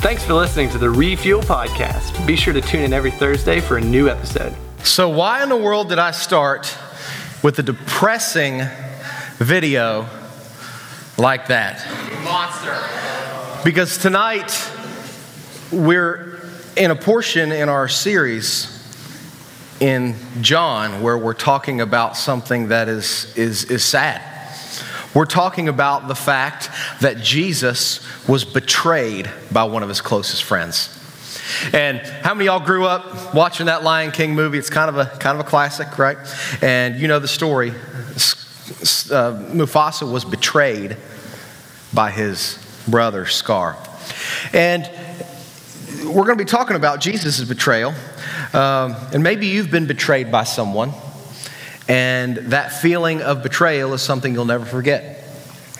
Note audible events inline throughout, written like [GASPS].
Thanks for listening to the Refuel Podcast. Be sure to tune in every Thursday for a new episode. So, why in the world did I start with a depressing video like that? Monster. Because tonight we're in a portion in our series in John where we're talking about something that is, is, is sad. We're talking about the fact that Jesus was betrayed by one of his closest friends. And how many y'all grew up watching that Lion King movie? It's kind of a kind of a classic, right? And you know the story. Uh, Mufasa was betrayed by his brother Scar. And we're going to be talking about Jesus' betrayal. Um, and maybe you've been betrayed by someone, and that feeling of betrayal is something you'll never forget.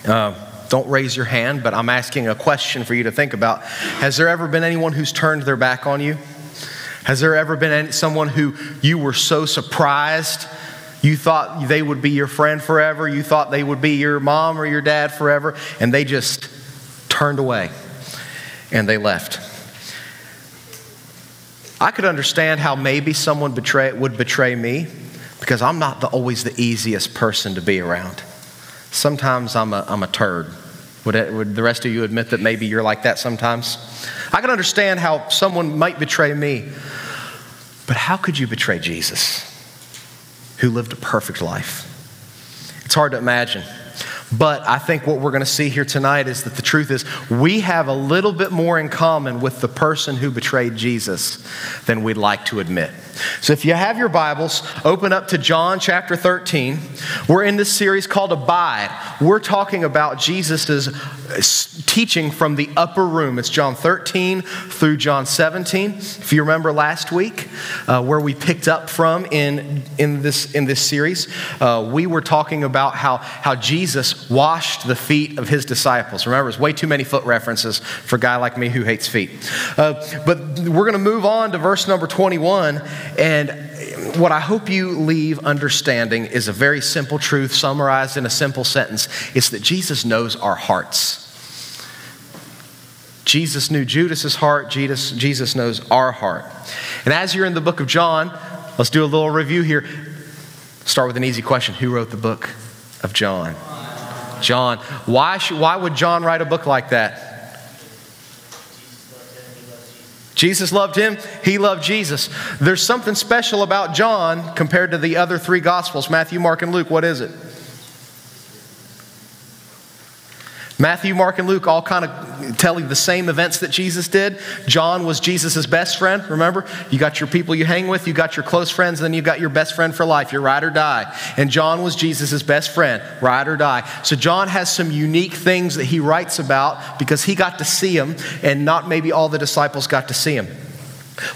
Uh, don't raise your hand, but I'm asking a question for you to think about. Has there ever been anyone who's turned their back on you? Has there ever been any, someone who you were so surprised you thought they would be your friend forever? You thought they would be your mom or your dad forever, and they just turned away and they left? I could understand how maybe someone betray, would betray me because I'm not the, always the easiest person to be around. Sometimes I'm a, I'm a turd. Would, it, would the rest of you admit that maybe you're like that sometimes? I can understand how someone might betray me, but how could you betray Jesus, who lived a perfect life? It's hard to imagine. But I think what we're going to see here tonight is that the truth is we have a little bit more in common with the person who betrayed Jesus than we'd like to admit. So if you have your Bibles, open up to John chapter 13. We're in this series called Abide. We're talking about Jesus' teaching from the upper room. It's John 13 through John 17. If you remember last week, uh, where we picked up from in, in, this, in this series, uh, we were talking about how, how Jesus washed the feet of his disciples. Remember, it's way too many foot references for a guy like me who hates feet. Uh, but we're going to move on to verse number 21 and what I hope you leave understanding is a very simple truth summarized in a simple sentence. It's that Jesus knows our hearts. Jesus knew Judas's heart, Jesus, Jesus knows our heart. And as you're in the book of John, let's do a little review here. Start with an easy question Who wrote the book of John? John. Why, should, why would John write a book like that? Jesus loved him, he loved Jesus. There's something special about John compared to the other three gospels Matthew, Mark, and Luke. What is it? Matthew, Mark, and Luke all kind of tell you the same events that Jesus did. John was Jesus' best friend, remember? You got your people you hang with, you got your close friends, and then you got your best friend for life, your ride or die. And John was Jesus' best friend, ride or die. So John has some unique things that he writes about because he got to see him, and not maybe all the disciples got to see him.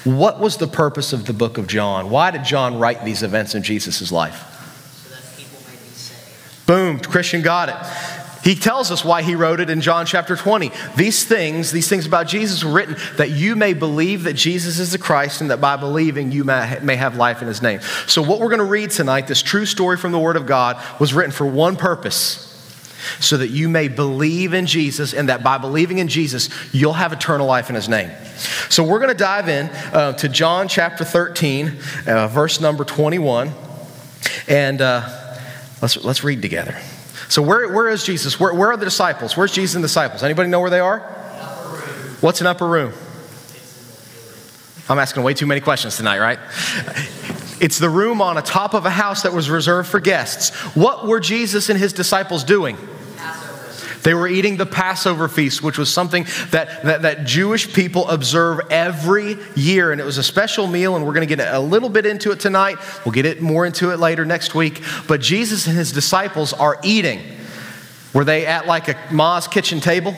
What was the purpose of the book of John? Why did John write these events in Jesus' life? So that people may be saved. Boom, Christian got it. He tells us why he wrote it in John chapter 20. These things, these things about Jesus were written that you may believe that Jesus is the Christ and that by believing you may have life in his name. So, what we're going to read tonight, this true story from the Word of God, was written for one purpose so that you may believe in Jesus and that by believing in Jesus, you'll have eternal life in his name. So, we're going to dive in uh, to John chapter 13, uh, verse number 21, and uh, let's, let's read together. So where, where is Jesus? Where, where are the disciples? Where's Jesus and the disciples? Anybody know where they are? What's an upper room? I'm asking way too many questions tonight, right? It's the room on a top of a house that was reserved for guests. What were Jesus and his disciples doing? They were eating the Passover feast, which was something that, that, that, Jewish people observe every year. And it was a special meal, and we're going to get a little bit into it tonight. We'll get it more into it later next week. But Jesus and his disciples are eating. Were they at like a Ma's kitchen table?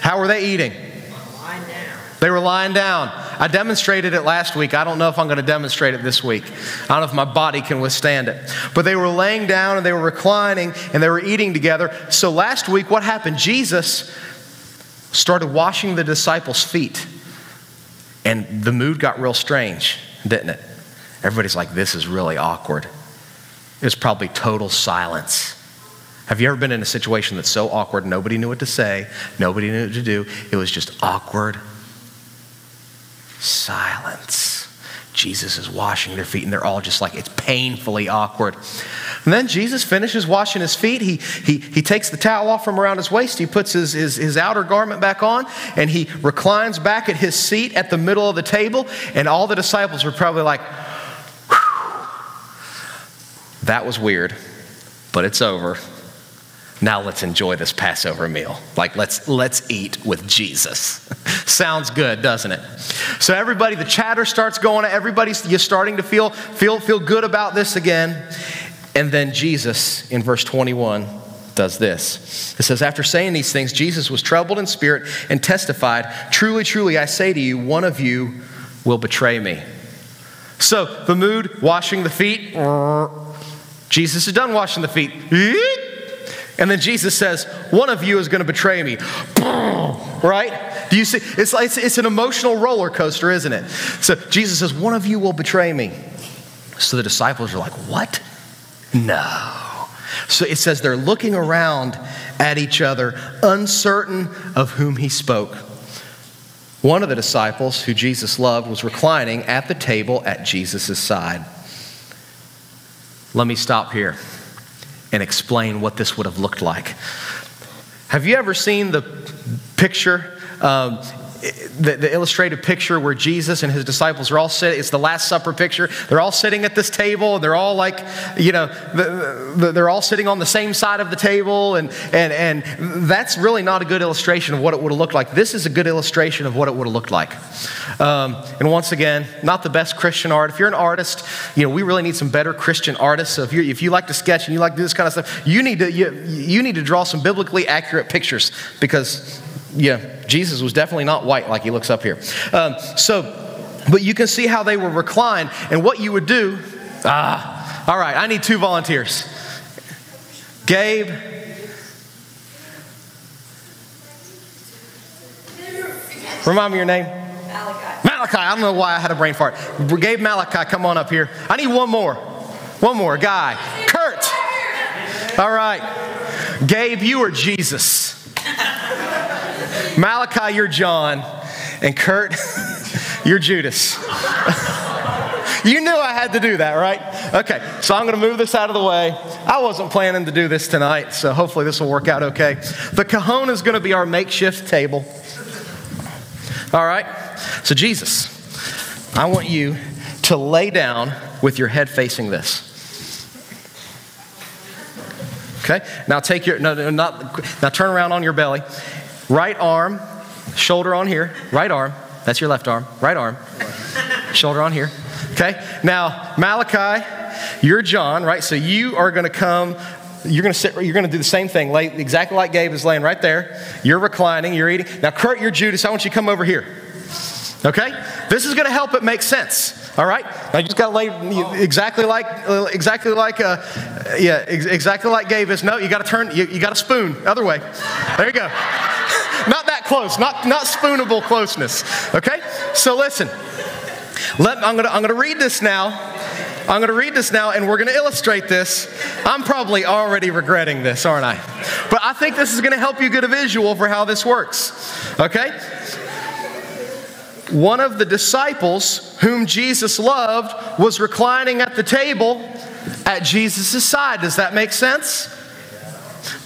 How were they eating? They were lying down. I demonstrated it last week. I don't know if I'm going to demonstrate it this week. I don't know if my body can withstand it. But they were laying down and they were reclining and they were eating together. So last week, what happened? Jesus started washing the disciples' feet. And the mood got real strange, didn't it? Everybody's like, this is really awkward. It was probably total silence Have you ever been in a situation that's so awkward, nobody knew what to say, nobody knew what to do? It was just awkward silence. Jesus is washing their feet, and they're all just like, it's painfully awkward. And then Jesus finishes washing his feet. He, he, he takes the towel off from around his waist. He puts his, his, his outer garment back on, and he reclines back at his seat at the middle of the table. And all the disciples were probably like, that was weird, but it's over. Now let's enjoy this Passover meal. Like let's let's eat with Jesus. [LAUGHS] Sounds good, doesn't it? So everybody, the chatter starts going. Everybody's you're starting to feel feel feel good about this again. And then Jesus in verse 21 does this. It says, After saying these things, Jesus was troubled in spirit and testified, Truly, truly, I say to you, one of you will betray me. So the mood, washing the feet. Jesus is done washing the feet. And then Jesus says, One of you is going to betray me. Right? Do you see? It's, like, it's, it's an emotional roller coaster, isn't it? So Jesus says, One of you will betray me. So the disciples are like, What? No. So it says they're looking around at each other, uncertain of whom he spoke. One of the disciples, who Jesus loved, was reclining at the table at Jesus' side. Let me stop here and explain what this would have looked like. Have you ever seen the picture um, the, the, illustrated picture where Jesus and his disciples are all sitting, it's the Last Supper picture. They're all sitting at this table. They're all like, you know, the, the, they're all sitting on the same side of the table. And, and, and that's really not a good illustration of what it would have looked like. This is a good illustration of what it would have looked like. Um, and once again, not the best Christian art. If you're an artist, you know, we really need some better Christian artists. So if, you if you like to sketch and you like to do this kind of stuff, you need to, you, you need to draw some biblically accurate pictures because yeah, Jesus was definitely not white like he looks up here. Um, so, but you can see how they were reclined, and what you would do. Ah, all right, I need two volunteers. Gabe. Remind me your name. Malachi. Malachi. I don't know why I had a brain fart. Gabe Malachi, come on up here. I need one more. One more guy. Kurt. All right. Gabe, you are Jesus. Malachi, you're John. And Kurt, [LAUGHS] you're Judas. [LAUGHS] you knew I had to do that, right? Okay, so I'm going to move this out of the way. I wasn't planning to do this tonight, so hopefully this will work out okay. The cajon is going to be our makeshift table. All right? So, Jesus, I want you to lay down with your head facing this. Okay? Now take your no, no not now turn around on your belly Right arm, shoulder on here, right arm. That's your left arm, right arm. shoulder on here. Okay? Now, Malachi, you're John, right? So you are going to come you're going to sit you're going to do the same thing. Lay exactly like gabe is laying right there. You're reclining you're eating. Now kurt you're judas. I want you to come over here. Okay? This is going to help it make sense. All right? Now you just got to lay exactly like exactly like uh, yeah exactly like gabe is. No you got to turn you, you got a spoon. Other way. There you go not that close, not, not spoonable closeness. Okay? So listen. Let, I'm going to I'm going to read this now. I'm going to read this now and we're going to illustrate this. I'm probably already regretting this, aren't I? But I think this is going to help you get a visual for how this works. Okay? One of the disciples whom Jesus loved was reclining at the table at Jesus' side. Does that make sense?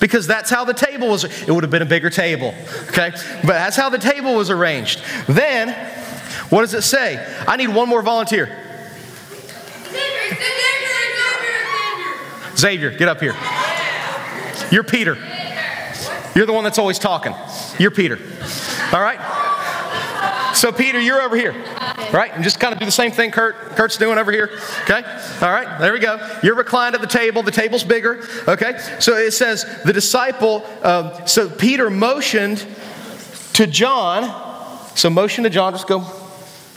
Because that's how the table was. It would have been a bigger table, okay? But that's how the table was arranged. Then, what does it say? I need one more volunteer. Xavier, get up here. You're Peter. You're the one that's always talking. You're Peter. All right? So, Peter, you're over here, right? And just kind of do the same thing Kurt, Kurt's doing over here, okay? All right, there we go. You're reclined at the table. The table's bigger, okay? So it says the disciple, um, so Peter motioned to John. So, motion to John, just go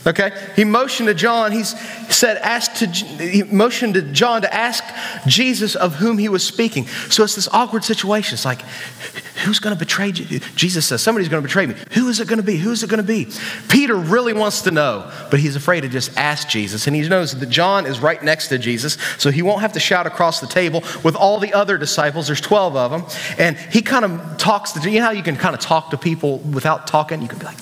Okay? He motioned to John, he said, ask to, he motioned to John to ask Jesus of whom he was speaking. So it's this awkward situation. It's like, who's going to betray you? Jesus says, somebody's going to betray me. Who is it going to be? Who is it going to be? Peter really wants to know, but he's afraid to just ask Jesus. And he knows that John is right next to Jesus, so he won't have to shout across the table with all the other disciples. There's 12 of them. And he kind of talks to, you know how you can kind of talk to people without talking? You can be like,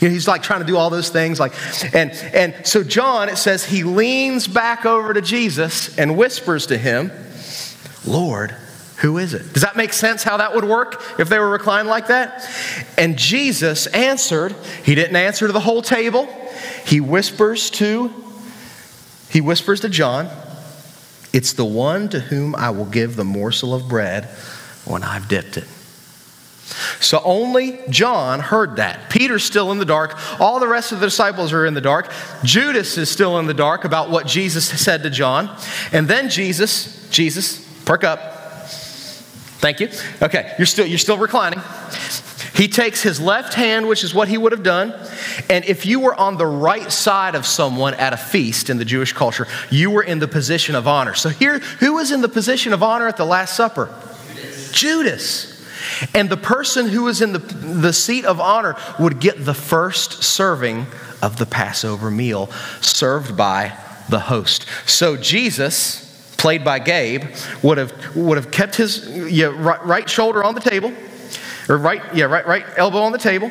you know, he's like trying to do all those things. Like, and, and so John, it says, he leans back over to Jesus and whispers to him, Lord, who is it? Does that make sense how that would work if they were reclined like that? And Jesus answered, he didn't answer to the whole table. He whispers to, he whispers to John, it's the one to whom I will give the morsel of bread when I've dipped it. So only John heard that. Peter's still in the dark. All the rest of the disciples are in the dark. Judas is still in the dark about what Jesus said to John. And then Jesus, Jesus, perk up. Thank you. Okay, you're still you're still reclining. He takes his left hand, which is what he would have done, and if you were on the right side of someone at a feast in the Jewish culture, you were in the position of honor. So here, who was in the position of honor at the Last Supper? Judas. Judas. And the person who was in the, the seat of honor would get the first serving of the Passover meal served by the host. So Jesus, played by Gabe, would have, would have kept his right, right shoulder on the table or right, yeah, right, right elbow on the table,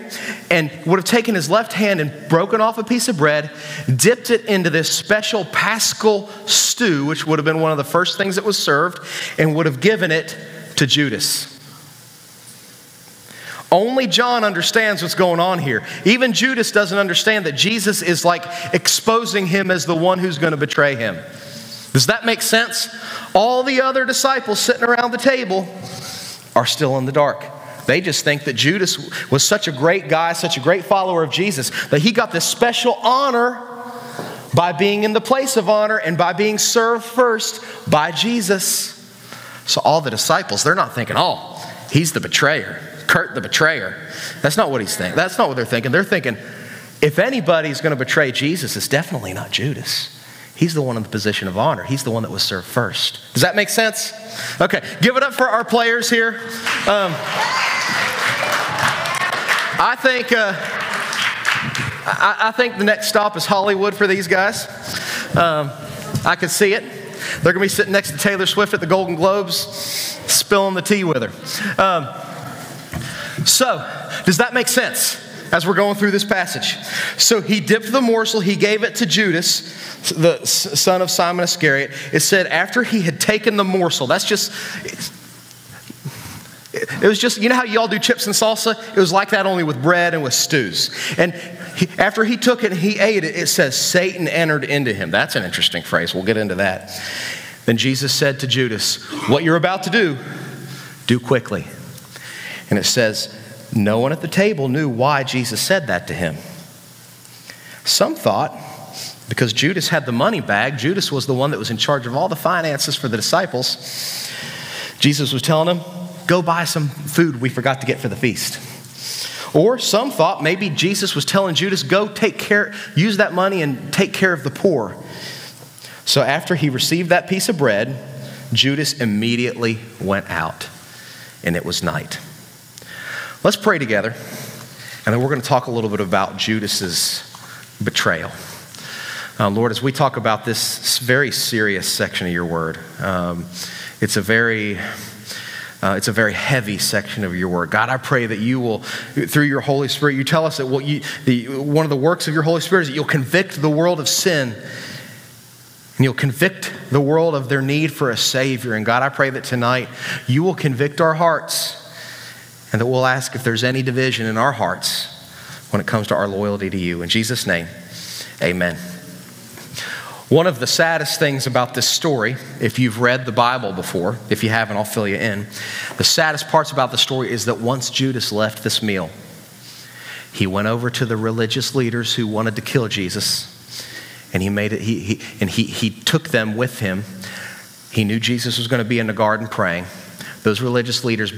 and would have taken his left hand and broken off a piece of bread, dipped it into this special paschal stew, which would have been one of the first things that was served, and would have given it to Judas. Only John understands what's going on here. Even Judas doesn't understand that Jesus is like exposing him as the one who's going to betray him. Does that make sense? All the other disciples sitting around the table are still in the dark. They just think that Judas was such a great guy, such a great follower of Jesus, that he got this special honor by being in the place of honor and by being served first by Jesus. So all the disciples, they're not thinking, oh, he's the betrayer. Kurt the betrayer. That's not what he's thinking. That's not what they're thinking. They're thinking, if anybody's going to betray Jesus, it's definitely not Judas. He's the one in the position of honor. He's the one that was served first. Does that make sense? Okay, give it up for our players here. Um, I think uh, I, I, think the next stop is Hollywood for these guys. Um, I can see it. They're going to be sitting next to Taylor Swift at the Golden Globes, spilling the tea with her. Um, so, does that make sense as we're going through this passage? So, he dipped the morsel, he gave it to Judas, the son of Simon Iscariot. It said, after he had taken the morsel, that's just. It was just, you know how y'all do chips and salsa? It was like that only with bread and with stews. And he, after he took it and he ate it, it says Satan entered into him. That's an interesting phrase. We'll get into that. Then Jesus said to Judas, What you're about to do, do quickly. And it says, no one at the table knew why Jesus said that to him. Some thought, because Judas had the money bag, Judas was the one that was in charge of all the finances for the disciples. Jesus was telling them, Go buy some food we forgot to get for the feast. Or some thought maybe Jesus was telling Judas, Go take care, use that money and take care of the poor. So after he received that piece of bread, Judas immediately went out, and it was night. Let's pray together, and then we're going to talk a little bit about Judas's betrayal. Uh, Lord, as we talk about this very serious section of your word, um, it's a very uh, it's a very heavy section of your word. God, I pray that you will, through your Holy Spirit, you tell us that what you, the, one of the works of your Holy Spirit is that you'll convict the world of sin. And you'll convict the world of their need for a Savior. And God, I pray that tonight you will convict our hearts and that we'll ask if there's any division in our hearts when it comes to our loyalty to you. In Jesus' name, amen. One of the saddest things about this story, if you've read the Bible before, if you haven't, I'll fill you in. The saddest parts about the story is that once Judas left this meal, he went over to the religious leaders who wanted to kill Jesus, and he made it, he, he and he, he took them with him. He knew Jesus was going to be in the garden praying. Those religious leaders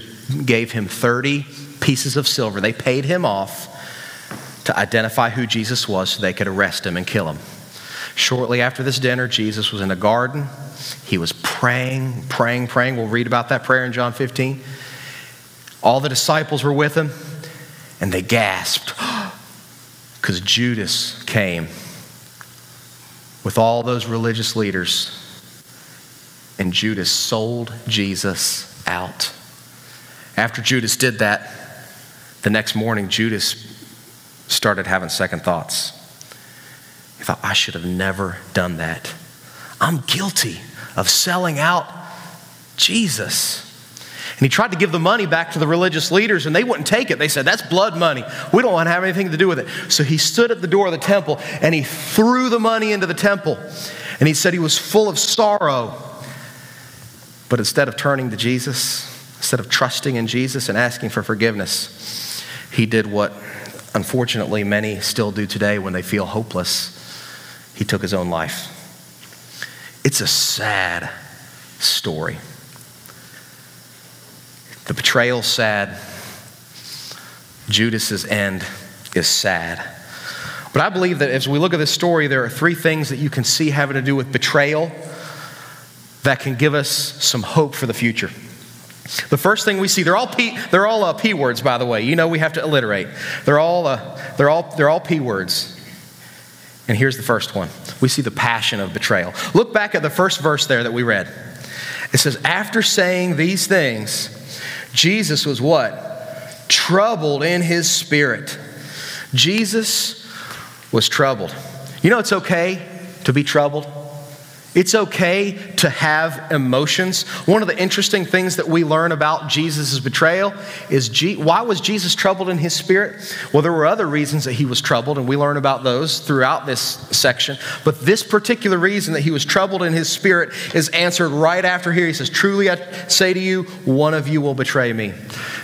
gave him 30 pieces of silver. They paid him off to identify who Jesus was so they could arrest him and kill him. Shortly after this dinner, Jesus was in a garden. He was praying, praying, praying. We'll read about that prayer in John 15. All the disciples were with him, and they gasped [GASPS] because Judas came with all those religious leaders, and Judas sold Jesus out. After Judas did that, the next morning, Judas started having second thoughts. He thought, I should have never done that. I'm guilty of selling out Jesus. And he tried to give the money back to the religious leaders, and they wouldn't take it. They said, That's blood money. We don't want to have anything to do with it. So he stood at the door of the temple and he threw the money into the temple. And he said he was full of sorrow. But instead of turning to Jesus, instead of trusting in Jesus and asking for forgiveness, he did what unfortunately many still do today when they feel hopeless. He took his own life. It's a sad story. The betrayal sad. Judas's end is sad. But I believe that as we look at this story, there are three things that you can see having to do with betrayal that can give us some hope for the future. The first thing we see, they're all P, they're all uh, P words, by the way. You know we have to alliterate. They're all, uh, they're all, they're all P words. And here's the first one. We see the passion of betrayal. Look back at the first verse there that we read. It says, After saying these things, Jesus was what? Troubled in his spirit. Jesus was troubled. You know, it's okay to be troubled. It's okay to have emotions. One of the interesting things that we learn about Jesus' betrayal is G- why was Jesus troubled in his spirit? Well, there were other reasons that he was troubled, and we learn about those throughout this section. But this particular reason that he was troubled in his spirit is answered right after here. He says, Truly I say to you, one of you will betray me.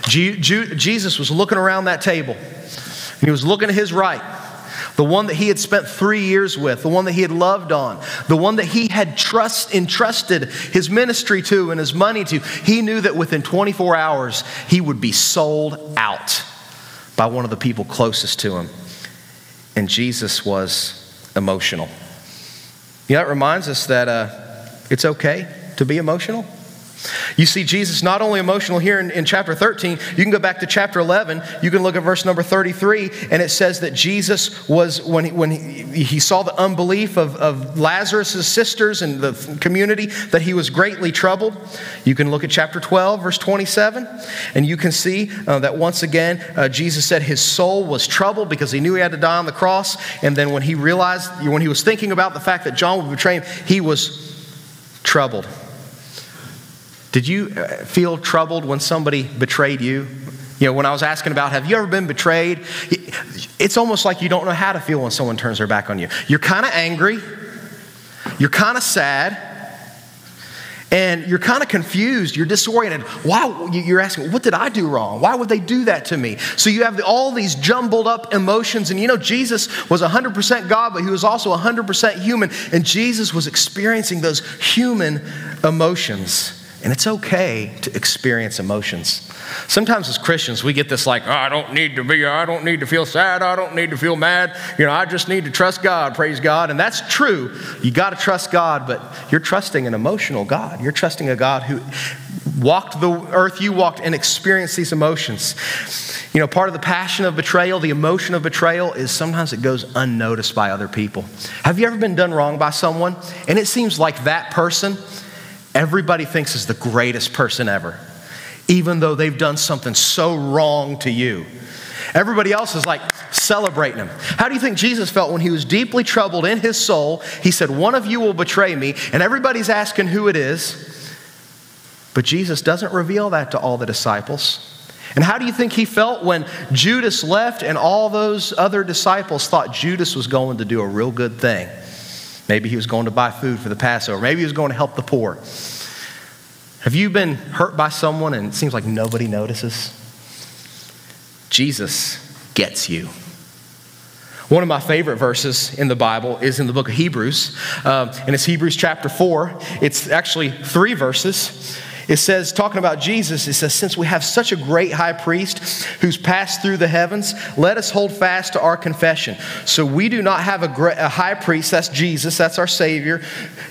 G- G- Jesus was looking around that table, and he was looking to his right the one that he had spent three years with, the one that he had loved on, the one that he had trust, entrusted his ministry to and his money to, he knew that within 24 hours he would be sold out by one of the people closest to him. And Jesus was emotional. You know, it reminds us that uh, it's okay to be emotional. You see Jesus not only emotional here in, in, chapter 13, you can go back to chapter 11, you can look at verse number 33, and it says that Jesus was, when he, when he, he saw the unbelief of, of Lazarus' sisters and the community, that he was greatly troubled. You can look at chapter 12, verse 27, and you can see uh, that once again, uh, Jesus said his soul was troubled because he knew he had to die on the cross. And then when he realized, when he was thinking about the fact that John would betray him, he was troubled. Did you uh, feel troubled when somebody betrayed you? You know, when I was asking about, have you ever been betrayed? It's almost like you don't know how to feel when someone turns their back on you. You're kind of angry, you're kind of sad, and you're kind of confused, you're disoriented. Why? You're asking, what did I do wrong? Why would they do that to me? So you have all these jumbled up emotions. And you know, Jesus was 100% God, but he was also 100% human. And Jesus was experiencing those human emotions. And it's okay to experience emotions. Sometimes as Christians, we get this like, oh, I don't need to be, I don't need to feel sad, I don't need to feel mad. You know, I just need to trust God, praise God. And that's true. You got to trust God, but you're trusting an emotional God. You're trusting a God who walked the earth you walked and experienced these emotions. You know, part of the passion of betrayal, the emotion of betrayal, is sometimes it goes unnoticed by other people. Have you ever been done wrong by someone? And it seems like that person everybody thinks is the greatest person ever, even though they've done something so wrong to you. Everybody else is like celebrating him. How do you think Jesus felt when he was deeply troubled in his soul? He said, One of you will betray me, and everybody's asking who it is. But Jesus doesn't reveal that to all the disciples. And how do you think he felt when Judas left and all those other disciples thought Judas was going to do a real good thing? Maybe he was going to buy food for the Passover. Maybe he was going to help the poor. Have you been hurt by someone and it seems like nobody notices? Jesus gets you. One of my favorite verses in the Bible is in the book of Hebrews, um, and it's Hebrews chapter 4. It's actually three verses. It says, talking about Jesus, it says, since we have such a great high priest who's passed through the heavens, let us hold fast to our confession. So we do not have a, great, a high priest, that's Jesus, that's our Savior.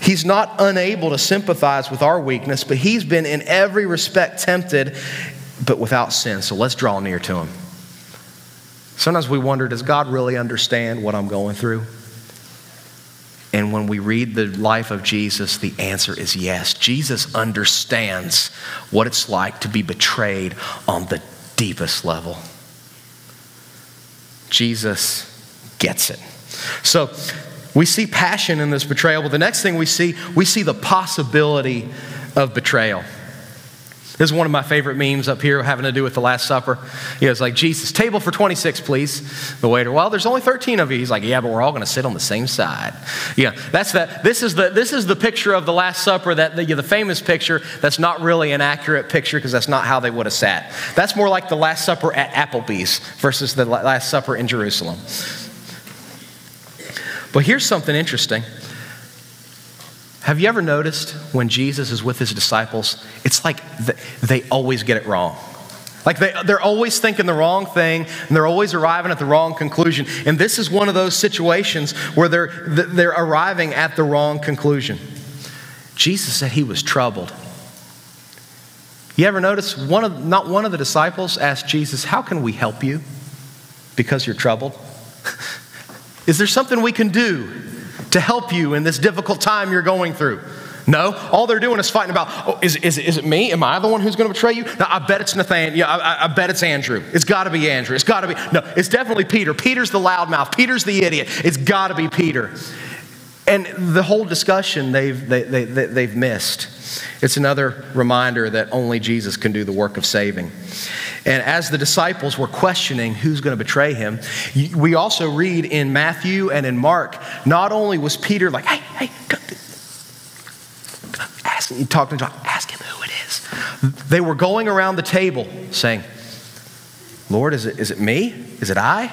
He's not unable to sympathize with our weakness, but he's been in every respect tempted, but without sin. So let's draw near to him. Sometimes we wonder, does God really understand what I'm going through? And when we read the life of Jesus, the answer is yes. Jesus understands what it's like to be betrayed on the deepest level. Jesus gets it. So we see passion in this betrayal, but the next thing we see, we see the possibility of betrayal. This is one of my favorite memes up here having to do with the Last Supper. He it's like, Jesus, table for 26, please. The waiter, well, there's only 13 of you. He's like, yeah, but we're all going to sit on the same side. Yeah, that's that. This is the, this is the picture of the Last Supper, that the, the famous picture that's not really an accurate picture because that's not how they would have sat. That's more like the Last Supper at Applebee's versus the Last Supper in Jerusalem. But here's something interesting. Have you ever noticed when Jesus is with his disciples, it's like they always get it wrong? Like they, they're always thinking the wrong thing and they're always arriving at the wrong conclusion. And this is one of those situations where they're, they're arriving at the wrong conclusion. Jesus said he was troubled. You ever notice one of, not one of the disciples asked Jesus, How can we help you? Because you're troubled? [LAUGHS] is there something we can do to help you in this difficult time you're going through. No, all they're doing is fighting about, oh, is, is, is it me? Am I the one who's going to betray you? No, I bet it's Nathaniel. Yeah, I, I bet it's Andrew. It's got to be Andrew. It's got to be. No, it's definitely Peter. Peter's the loudmouth. Peter's the idiot. It's got to be Peter. And the whole discussion they've, they, they, they, they've missed. It's another reminder that only Jesus can do the work of saving. And as the disciples were questioning who's going to betray him, we also read in Matthew and in Mark, not only was Peter like, hey, hey, come, ask, he talked to John, ask him who it is. They were going around the table saying, Lord, is it, is it me? Is it I?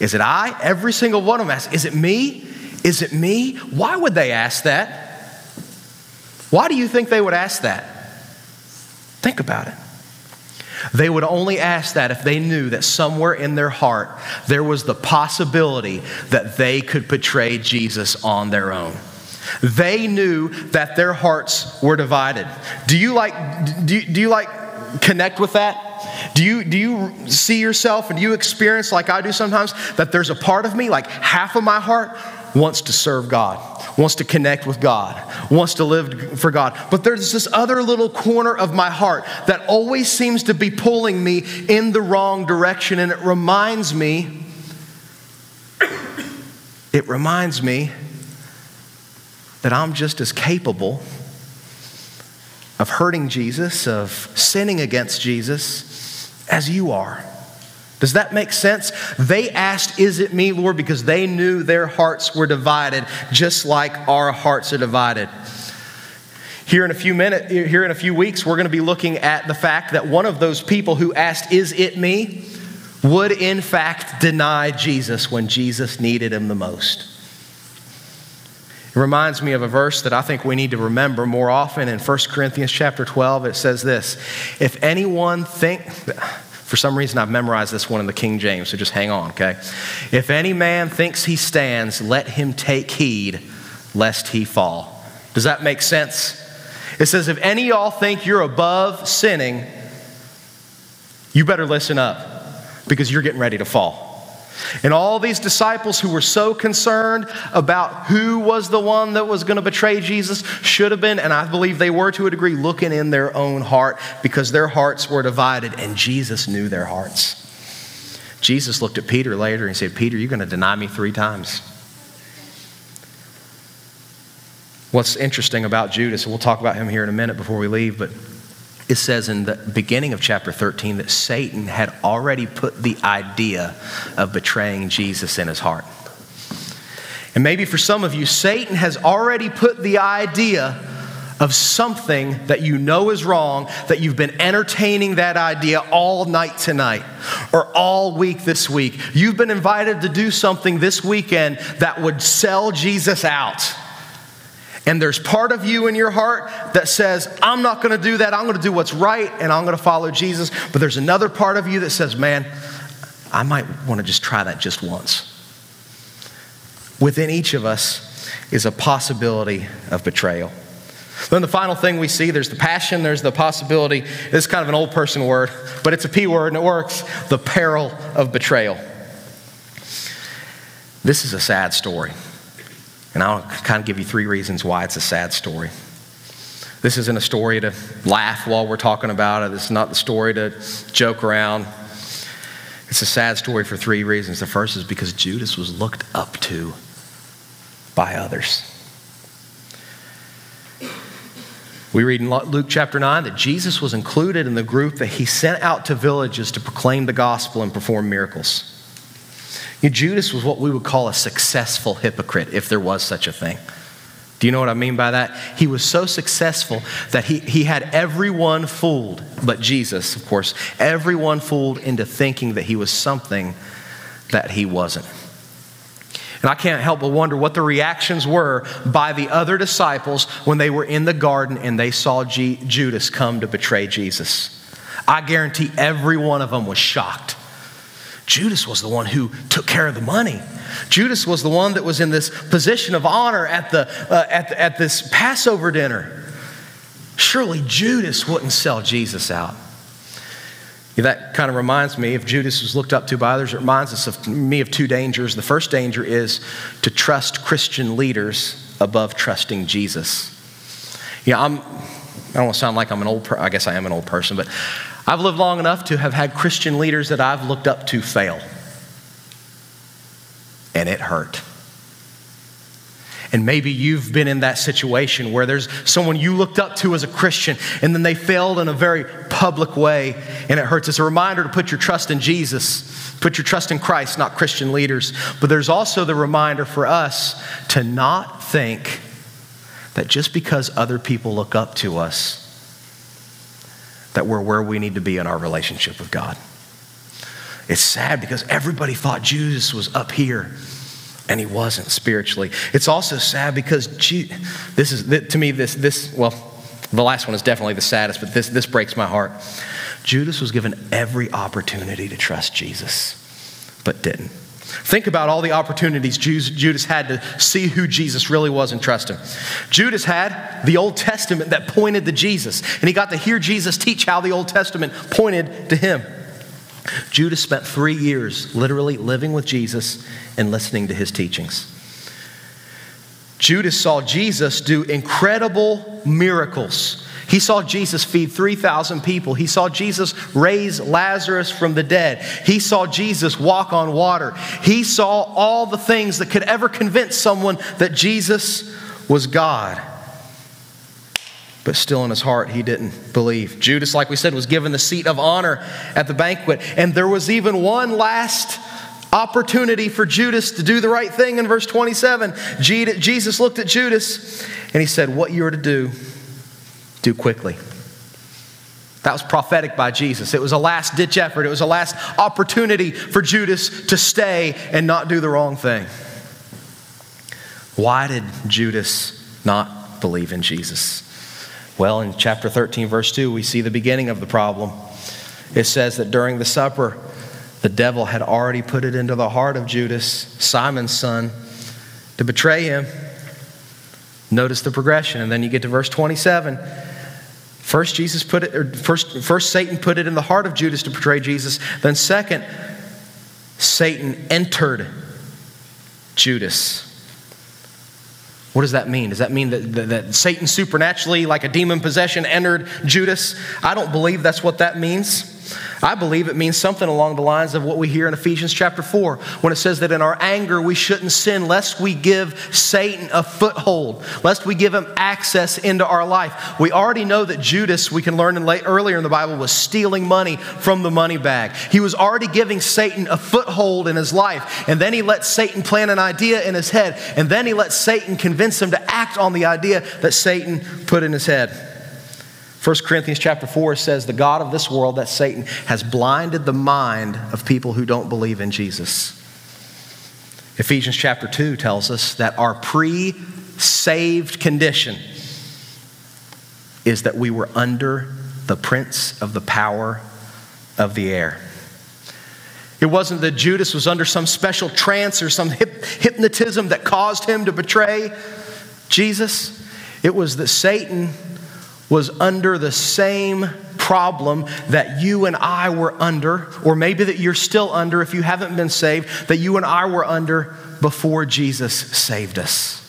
Is it I? Every single one of them asked, Is it me? Is it me? Why would they ask that? Why do you think they would ask that? Think about it. They would only ask that if they knew that somewhere in their heart there was the possibility that they could betray Jesus on their own. They knew that their hearts were divided. Do you like, do you, do you like connect with that? Do you, do you see yourself and do you experience, like I do sometimes, that there's a part of me, like half of my heart, wants to serve God, wants to connect with God, wants to live for God. But there's this other little corner of my heart that always seems to be pulling me in the wrong direction. And it reminds me, [COUGHS] it reminds me that I'm just as capable of hurting Jesus, of sinning against Jesus, as you are. Does that make sense? They asked, Is it me, Lord? because they knew their hearts were divided, just like our hearts are divided. Here in a few minutes, here in a few weeks, we're going to be looking at the fact that one of those people who asked, Is it me? would in fact deny Jesus when Jesus needed him the most. It reminds me of a verse that I think we need to remember more often in 1 Corinthians chapter 12. It says this If anyone think for some reason, I've memorized this one in the King James, so just hang on, okay? If any man thinks he stands, let him take heed lest he fall. Does that make sense? It says, if any y'all think you're above sinning, you better listen up because you're getting ready to fall. And all these disciples who were so concerned about who was the one that was going to betray Jesus should have been, and I believe they were to a degree, looking in their own heart because their hearts were divided, and Jesus knew their hearts. Jesus looked at Peter later and said, Peter, you're going to deny me three times. What's interesting about Judas, and we'll talk about him here in a minute before we leave, but it says in the beginning of chapter 13 that Satan had already put the idea of betraying Jesus in his heart. And maybe for some of you, Satan has already put the idea of something that you know is wrong, that you've been entertaining that idea all night tonight or all week this week. You've been invited to do something this weekend that would sell Jesus out. And there's part of you in your heart that says, I'm not going to do that. I'm going to do what's right and I'm going to follow Jesus. But there's another part of you that says, man, I might want to just try that just once. Within each of us is a possibility of betrayal. Then the final thing we see there's the passion, there's the possibility. This is kind of an old person word, but it's a P word and it works the peril of betrayal. This is a sad story. And I'll kind of give you three reasons why it's a sad story. This isn't a story to laugh while we're talking about it. This is not the story to joke around. It's a sad story for three reasons. The first is because Judas was looked up to by others. We read in Luke chapter 9 that Jesus was included in the group that he sent out to villages to proclaim the gospel and perform miracles. You know, Judas was what we would call a successful hypocrite, if there was such a thing. Do you know what I mean by that? He was so successful that he, he had everyone fooled, but Jesus, of course, everyone fooled into thinking that he was something that he wasn't. And I can't help but wonder what the reactions were by the other disciples when they were in the garden and they saw G- Judas come to betray Jesus. I guarantee every one of them was shocked. Judas was the one who took care of the money. Judas was the one that was in this position of honor at, the, uh, at, at this Passover dinner. Surely Judas wouldn't sell Jesus out. That kind of reminds me, if Judas was looked up to by others, it reminds us of me of two dangers. The first danger is to trust Christian leaders above trusting Jesus. Yeah, I'm, I don't want to sound like I'm an old, per- I guess I am an old person, but I've lived long enough to have had Christian leaders that I've looked up to fail. And it hurt. And maybe you've been in that situation where there's someone you looked up to as a Christian and then they failed in a very public way and it hurts. It's a reminder to put your trust in Jesus, put your trust in Christ, not Christian leaders. But there's also the reminder for us to not think that just because other people look up to us, that we're where we need to be in our relationship with God. It's sad because everybody thought Jesus was up here and he wasn't spiritually. It's also sad because this is to me this this well the last one is definitely the saddest, but this this breaks my heart. Judas was given every opportunity to trust Jesus, but didn't. Think about all the opportunities Judas had to see who Jesus really was and trust him. Judas had the Old Testament that pointed to Jesus, and he got to hear Jesus teach how the Old Testament pointed to him. Judas spent three years literally living with Jesus and listening to his teachings. Judas saw Jesus do incredible miracles. He saw Jesus feed 3,000 people. He saw Jesus raise Lazarus from the dead. He saw Jesus walk on water. He saw all the things that could ever convince someone that Jesus was God but still in his heart he didn't believe. Judas, like we said, was given the seat of honor at the banquet. And there was even one last opportunity for Judas to do the right thing in verse 27. Jesus looked at Judas and he said, What you are to do, do quickly. That was prophetic by Jesus. It was a last ditch effort, it was a last opportunity for Judas to stay and not do the wrong thing. Why did Judas not believe in Jesus? Well, in chapter 13, verse 2, we see the beginning of the problem. It says that during the supper, the devil had already put it into the heart of Judas, Simon's son, to betray him. Notice the progression. And then you get to verse 27. First, Jesus put it, or first, first Satan put it in the heart of Judas to betray Jesus. Then, second, Satan entered Judas. What does that mean? Does that mean that, that, that, Satan supernaturally, like a demon possession, entered Judas? I don't believe that's what that means. I believe it means something along the lines of what we hear in Ephesians chapter 4 when it says that in our anger we shouldn't sin lest we give Satan a foothold, lest we give him access into our life. We already know that Judas, we can learn in late, earlier in the Bible, was stealing money from the money bag. He was already giving Satan a foothold in his life, and then he let Satan plant an idea in his head, and then he let Satan convince him to act on the idea that Satan put in his head. 1 Corinthians chapter 4 says, The God of this world, that Satan, has blinded the mind of people who don't believe in Jesus. Ephesians chapter 2 tells us that our pre saved condition is that we were under the prince of the power of the air. It wasn't that Judas was under some special trance or some hip, hypnotism that caused him to betray Jesus. It was that Satan was under the same problem that you and I were under, or maybe that you're still under if you haven't been saved, that you and I were under before Jesus saved us.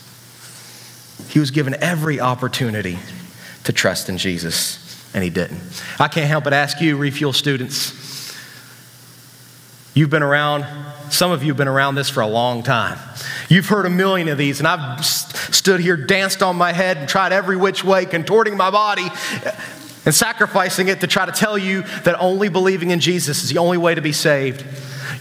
He was given every opportunity to trust in Jesus, and he didn't. I can't help but ask you, refuel students, you've been around, some of you have been around this for a long time. You've heard a million of these, and I've stood here, danced on my head, and tried every which way, contorting my body and sacrificing it to try to tell you that only believing in Jesus is the only way to be saved.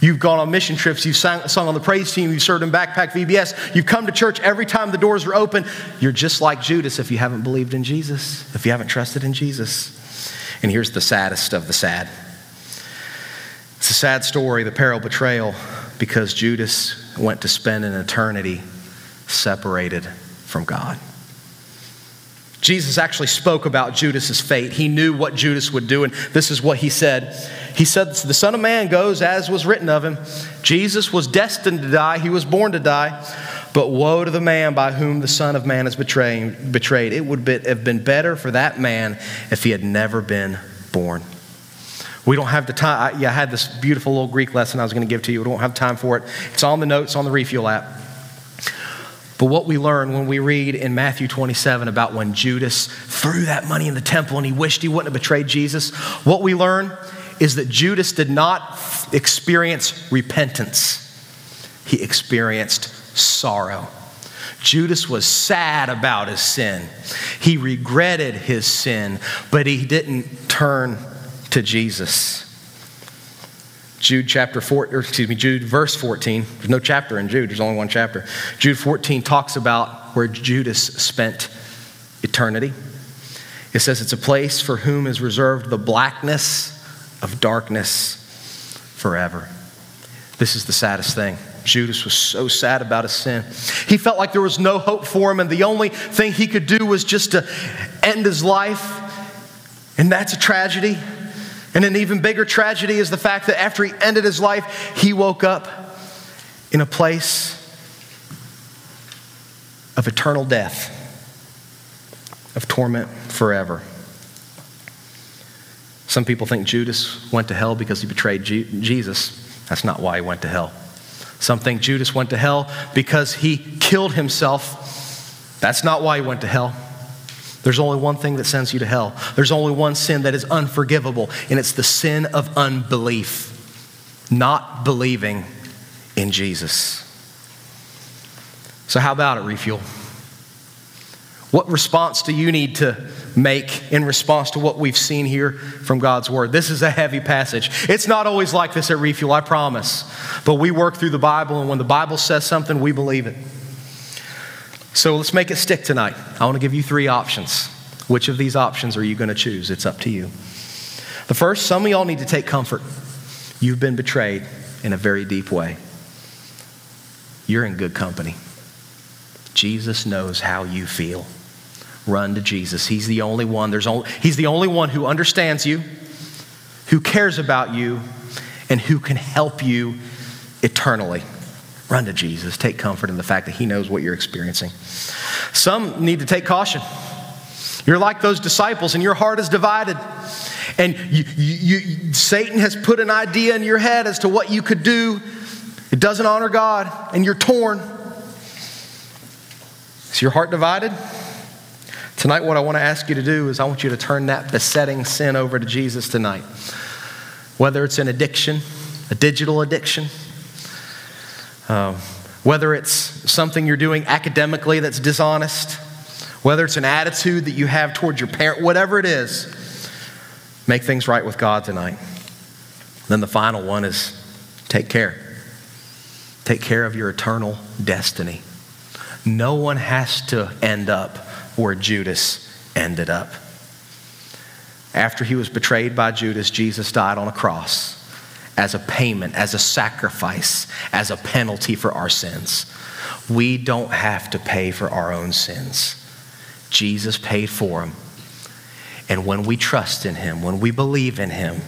You've gone on mission trips, you've sang, sung on the praise team, you've served in Backpack VBS, you've come to church every time the doors were open. You're just like Judas if you haven't believed in Jesus, if you haven't trusted in Jesus. And here's the saddest of the sad it's a sad story, the peril betrayal, because Judas went to spend an eternity separated from God. Jesus actually spoke about Judas's fate. He knew what Judas would do, and this is what he said. He said, The Son of Man goes as was written of him. Jesus was destined to die, he was born to die. But woe to the man by whom the Son of Man is betrayed. It would have been better for that man if he had never been born. We don't have the time. I, yeah, I had this beautiful little Greek lesson I was going to give to you. We don't have time for it. It's on the notes on the Refuel app. But what we learn when we read in Matthew 27 about when Judas threw that money in the temple and he wished he wouldn't have betrayed Jesus, what we learn is that Judas did not experience repentance, he experienced sorrow. Judas was sad about his sin. He regretted his sin, but he didn't turn to Jesus. Jude chapter 4, or excuse me, Jude verse 14. There's no chapter in Jude, there's only one chapter. Jude 14 talks about where Judas spent eternity. It says it's a place for whom is reserved the blackness of darkness forever. This is the saddest thing. Judas was so sad about his sin. He felt like there was no hope for him, and the only thing he could do was just to end his life. And that's a tragedy. And an even bigger tragedy is the fact that after he ended his life, he woke up in a place of eternal death, of torment forever. Some people think Judas went to hell because he betrayed Jesus. That's not why he went to hell. Some think Judas went to hell because he killed himself. That's not why he went to hell. There's only one thing that sends you to hell. There's only one sin that is unforgivable, and it's the sin of unbelief, not believing in Jesus. So, how about it, Refuel? What response do you need to make in response to what we've seen here from God's Word? This is a heavy passage. It's not always like this at Refuel, I promise. But we work through the Bible, and when the Bible says something, we believe it. So let's make it stick tonight. I want to give you three options. Which of these options are you going to choose? It's up to you. The first, some of y'all need to take comfort. You've been betrayed in a very deep way. You're in good company. Jesus knows how you feel. Run to Jesus. He's the only one. There's only, he's the only one who understands you, who cares about you, and who can help you eternally. Run to Jesus. Take comfort in the fact that He knows what you're experiencing. Some need to take caution. You're like those disciples, and your heart is divided. And you, you, you, Satan has put an idea in your head as to what you could do. It doesn't honor God, and you're torn. Is your heart divided? Tonight, what I want to ask you to do is I want you to turn that besetting sin over to Jesus tonight. Whether it's an addiction, a digital addiction, um, whether it's something you're doing academically that's dishonest, whether it's an attitude that you have towards your parent, whatever it is, make things right with God tonight. Then the final one is take care. Take care of your eternal destiny. No one has to end up where Judas ended up. After he was betrayed by Judas, Jesus died on a cross as a payment, as a sacrifice, as a penalty for our sins. We don't have to pay for our own sins. Jesus paid for them. And when we trust in Him, when we believe in Him,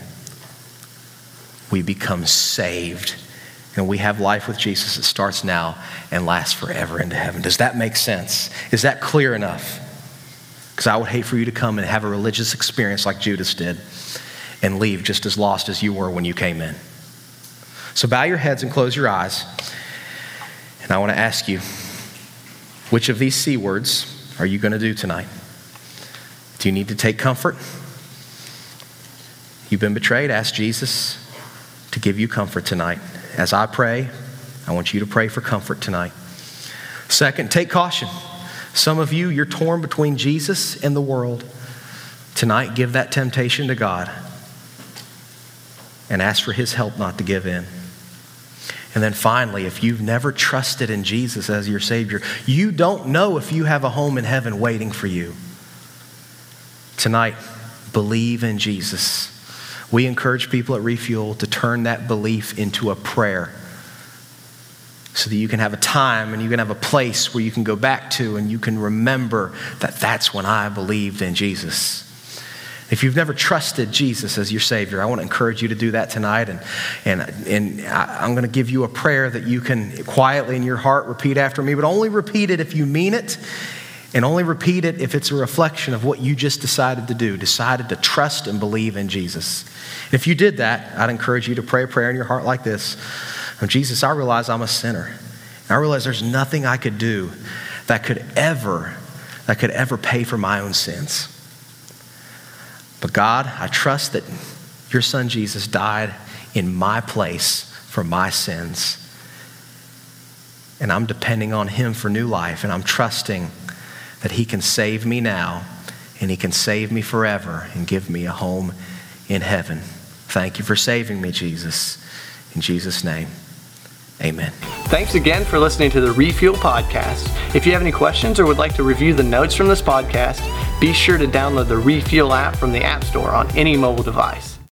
we become saved. And we have life with Jesus that starts now and lasts forever into heaven. Does that make sense? Is that clear enough? Because I would hate for you to come and have a religious experience like Judas did and leave just as lost as you were when you came in. So bow your heads and close your eyes. And I want to ask you which of these C words are you going to do tonight? Do you need to take comfort? You've been betrayed. Ask Jesus to give you comfort tonight. As I pray, I want you to pray for comfort tonight. Second, take caution. Some of you, you're torn between Jesus and the world. Tonight, give that temptation to God and ask for His help not to give in. And then finally, if you've never trusted in Jesus as your Savior, you don't know if you have a home in heaven waiting for you. Tonight, believe in Jesus. We encourage people at Refuel to turn that belief into a prayer so that you can have a time and you can have a place where you can go back to and you can remember that that's when I believed in Jesus. If you've never trusted Jesus as your Savior, I want to encourage you to do that tonight. And, and, and I'm going to give you a prayer that you can quietly in your heart repeat after me, but only repeat it if you mean it, and only repeat it if it's a reflection of what you just decided to do, decided to trust and believe in Jesus. If you did that, I'd encourage you to pray a prayer in your heart like this oh, Jesus, I realize I'm a sinner. I realize there's nothing I could do that could ever, that could ever pay for my own sins. But God, I trust that your son Jesus died in my place for my sins. And I'm depending on him for new life, and I'm trusting that he can save me now and he can save me forever and give me a home in heaven. Thank you for saving me, Jesus. In Jesus' name, amen. Thanks again for listening to the Refuel Podcast. If you have any questions or would like to review the notes from this podcast, be sure to download the Refuel app from the App Store on any mobile device.